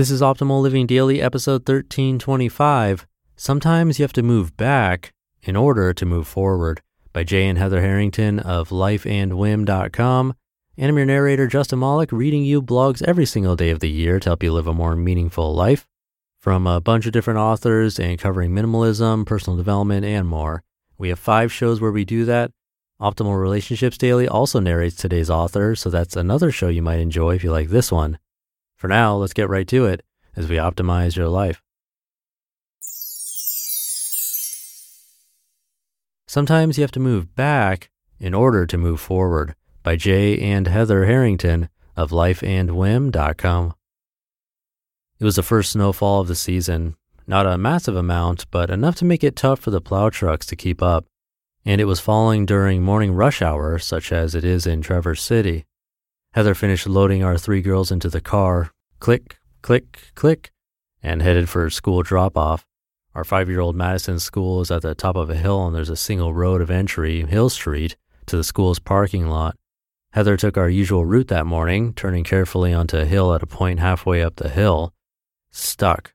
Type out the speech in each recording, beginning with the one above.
This is Optimal Living Daily, episode 1325. Sometimes you have to move back in order to move forward by Jay and Heather Harrington of lifeandwhim.com. And I'm your narrator, Justin Malik, reading you blogs every single day of the year to help you live a more meaningful life from a bunch of different authors and covering minimalism, personal development, and more. We have five shows where we do that. Optimal Relationships Daily also narrates today's author, so that's another show you might enjoy if you like this one. For now, let's get right to it as we optimize your life. Sometimes you have to move back in order to move forward by Jay and Heather Harrington of lifeandwhim.com. It was the first snowfall of the season, not a massive amount, but enough to make it tough for the plow trucks to keep up. And it was falling during morning rush hour, such as it is in Traverse City. Heather finished loading our three girls into the car, click, click, click, and headed for school drop off. Our five year old Madison school is at the top of a hill, and there's a single road of entry, Hill Street, to the school's parking lot. Heather took our usual route that morning, turning carefully onto a hill at a point halfway up the hill. Stuck.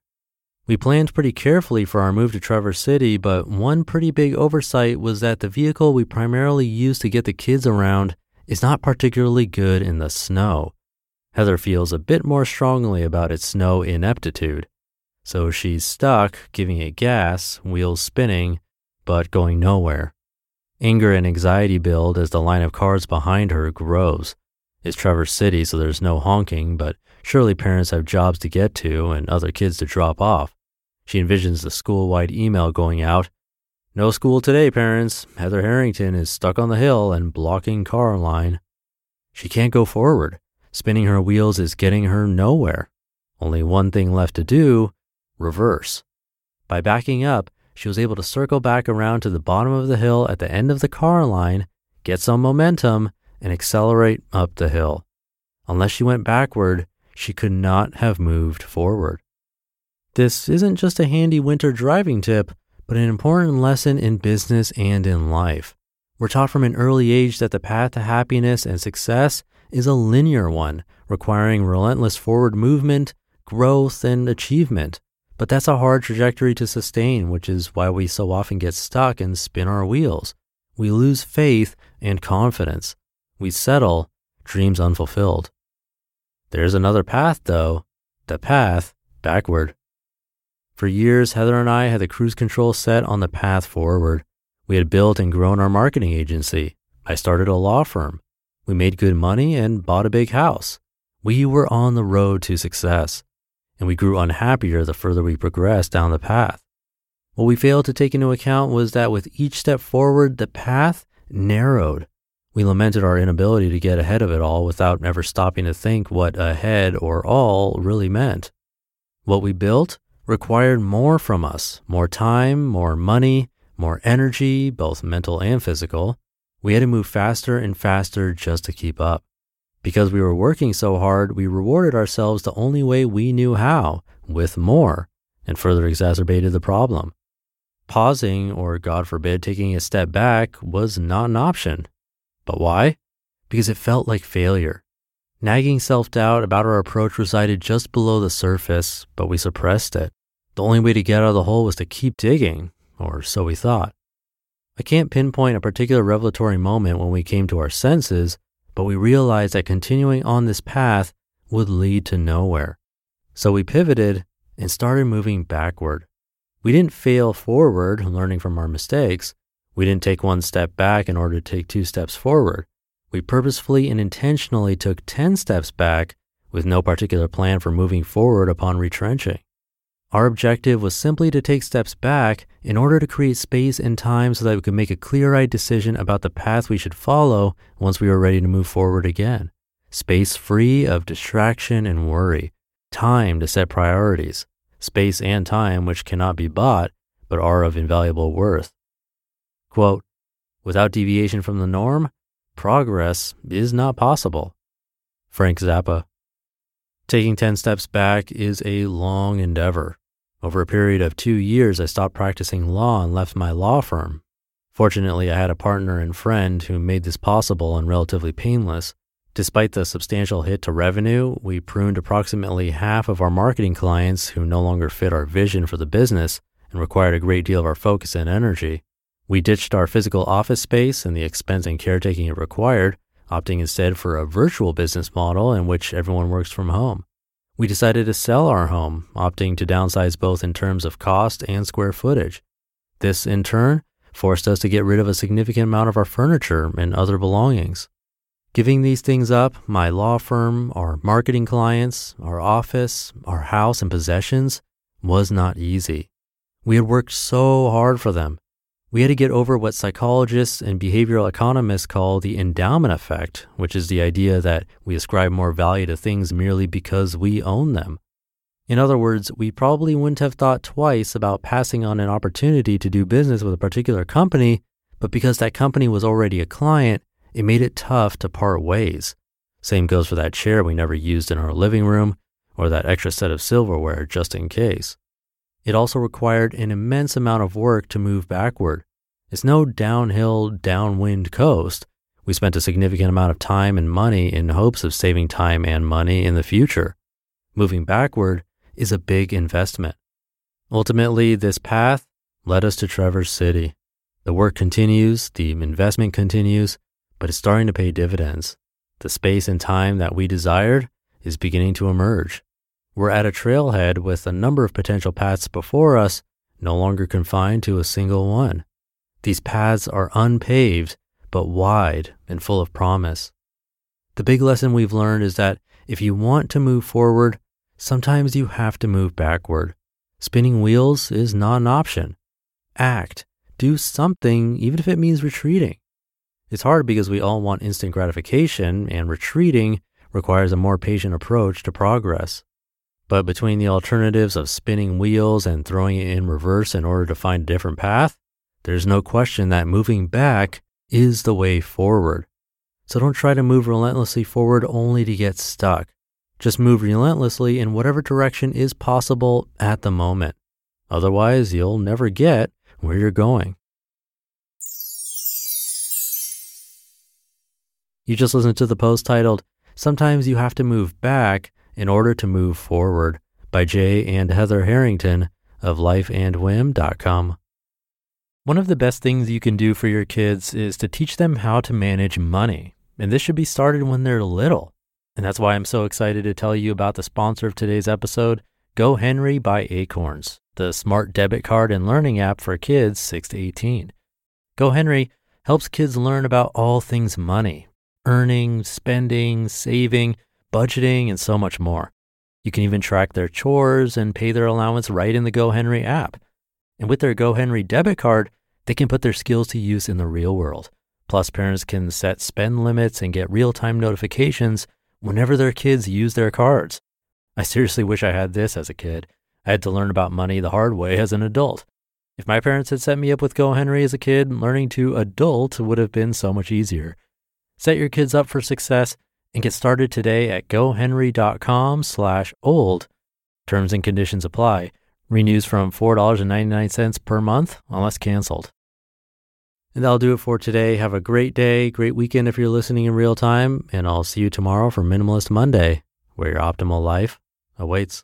We planned pretty carefully for our move to Traverse City, but one pretty big oversight was that the vehicle we primarily used to get the kids around is not particularly good in the snow. Heather feels a bit more strongly about its snow ineptitude. So she's stuck, giving it gas, wheels spinning, but going nowhere. Anger and anxiety build as the line of cars behind her grows. It's Traverse City, so there's no honking, but surely parents have jobs to get to and other kids to drop off. She envisions the school wide email going out No school today, parents. Heather Harrington is stuck on the hill and blocking car line. She can't go forward. Spinning her wheels is getting her nowhere. Only one thing left to do reverse. By backing up, she was able to circle back around to the bottom of the hill at the end of the car line, get some momentum, and accelerate up the hill. Unless she went backward, she could not have moved forward. This isn't just a handy winter driving tip, but an important lesson in business and in life. We're taught from an early age that the path to happiness and success is a linear one, requiring relentless forward movement, growth, and achievement. But that's a hard trajectory to sustain, which is why we so often get stuck and spin our wheels. We lose faith and confidence. We settle, dreams unfulfilled. There's another path, though the path backward. For years, Heather and I had the cruise control set on the path forward. We had built and grown our marketing agency. I started a law firm. We made good money and bought a big house. We were on the road to success and we grew unhappier the further we progressed down the path. What we failed to take into account was that with each step forward, the path narrowed. We lamented our inability to get ahead of it all without ever stopping to think what ahead or all really meant. What we built required more from us more time, more money, more energy, both mental and physical. We had to move faster and faster just to keep up. Because we were working so hard, we rewarded ourselves the only way we knew how, with more, and further exacerbated the problem. Pausing, or God forbid, taking a step back was not an option. But why? Because it felt like failure. Nagging self doubt about our approach resided just below the surface, but we suppressed it. The only way to get out of the hole was to keep digging, or so we thought. I can't pinpoint a particular revelatory moment when we came to our senses, but we realized that continuing on this path would lead to nowhere. So we pivoted and started moving backward. We didn't fail forward, learning from our mistakes. We didn't take one step back in order to take two steps forward. We purposefully and intentionally took 10 steps back with no particular plan for moving forward upon retrenching. Our objective was simply to take steps back in order to create space and time so that we could make a clear eyed decision about the path we should follow once we were ready to move forward again. Space free of distraction and worry, time to set priorities, space and time which cannot be bought but are of invaluable worth. Quote, without deviation from the norm, progress is not possible. Frank Zappa. Taking 10 steps back is a long endeavor. Over a period of two years, I stopped practicing law and left my law firm. Fortunately, I had a partner and friend who made this possible and relatively painless, Despite the substantial hit to revenue, we pruned approximately half of our marketing clients who no longer fit our vision for the business and required a great deal of our focus and energy. We ditched our physical office space and the expense and caretaking it required, opting instead for a virtual business model in which everyone works from home. We decided to sell our home, opting to downsize both in terms of cost and square footage. This, in turn, forced us to get rid of a significant amount of our furniture and other belongings. Giving these things up, my law firm, our marketing clients, our office, our house and possessions, was not easy. We had worked so hard for them. We had to get over what psychologists and behavioral economists call the endowment effect, which is the idea that we ascribe more value to things merely because we own them. In other words, we probably wouldn't have thought twice about passing on an opportunity to do business with a particular company, but because that company was already a client, it made it tough to part ways. Same goes for that chair we never used in our living room or that extra set of silverware just in case. It also required an immense amount of work to move backward. It's no downhill, downwind coast. We spent a significant amount of time and money in hopes of saving time and money in the future. Moving backward is a big investment. Ultimately, this path led us to Traverse City. The work continues, the investment continues, but it's starting to pay dividends. The space and time that we desired is beginning to emerge. We're at a trailhead with a number of potential paths before us, no longer confined to a single one. These paths are unpaved, but wide and full of promise. The big lesson we've learned is that if you want to move forward, sometimes you have to move backward. Spinning wheels is not an option. Act, do something, even if it means retreating. It's hard because we all want instant gratification, and retreating requires a more patient approach to progress. But between the alternatives of spinning wheels and throwing it in reverse in order to find a different path, there's no question that moving back is the way forward. So don't try to move relentlessly forward only to get stuck. Just move relentlessly in whatever direction is possible at the moment. Otherwise, you'll never get where you're going. You just listened to the post titled, Sometimes You Have to Move Back in Order to Move Forward by Jay and Heather Harrington of lifeandwhim.com. One of the best things you can do for your kids is to teach them how to manage money. And this should be started when they're little. And that's why I'm so excited to tell you about the sponsor of today's episode, GoHenry by Acorns, the smart debit card and learning app for kids 6 to 18. GoHenry helps kids learn about all things money earning, spending, saving, budgeting, and so much more. You can even track their chores and pay their allowance right in the GoHenry app. And with their GoHenry debit card, they can put their skills to use in the real world. Plus, parents can set spend limits and get real time notifications whenever their kids use their cards. I seriously wish I had this as a kid. I had to learn about money the hard way as an adult. If my parents had set me up with GoHenry as a kid, learning to adult would have been so much easier. Set your kids up for success and get started today at gohenry.com slash old. Terms and conditions apply. Renews from $4.99 per month unless canceled. And that'll do it for today. Have a great day, great weekend if you're listening in real time, and I'll see you tomorrow for Minimalist Monday, where your optimal life awaits.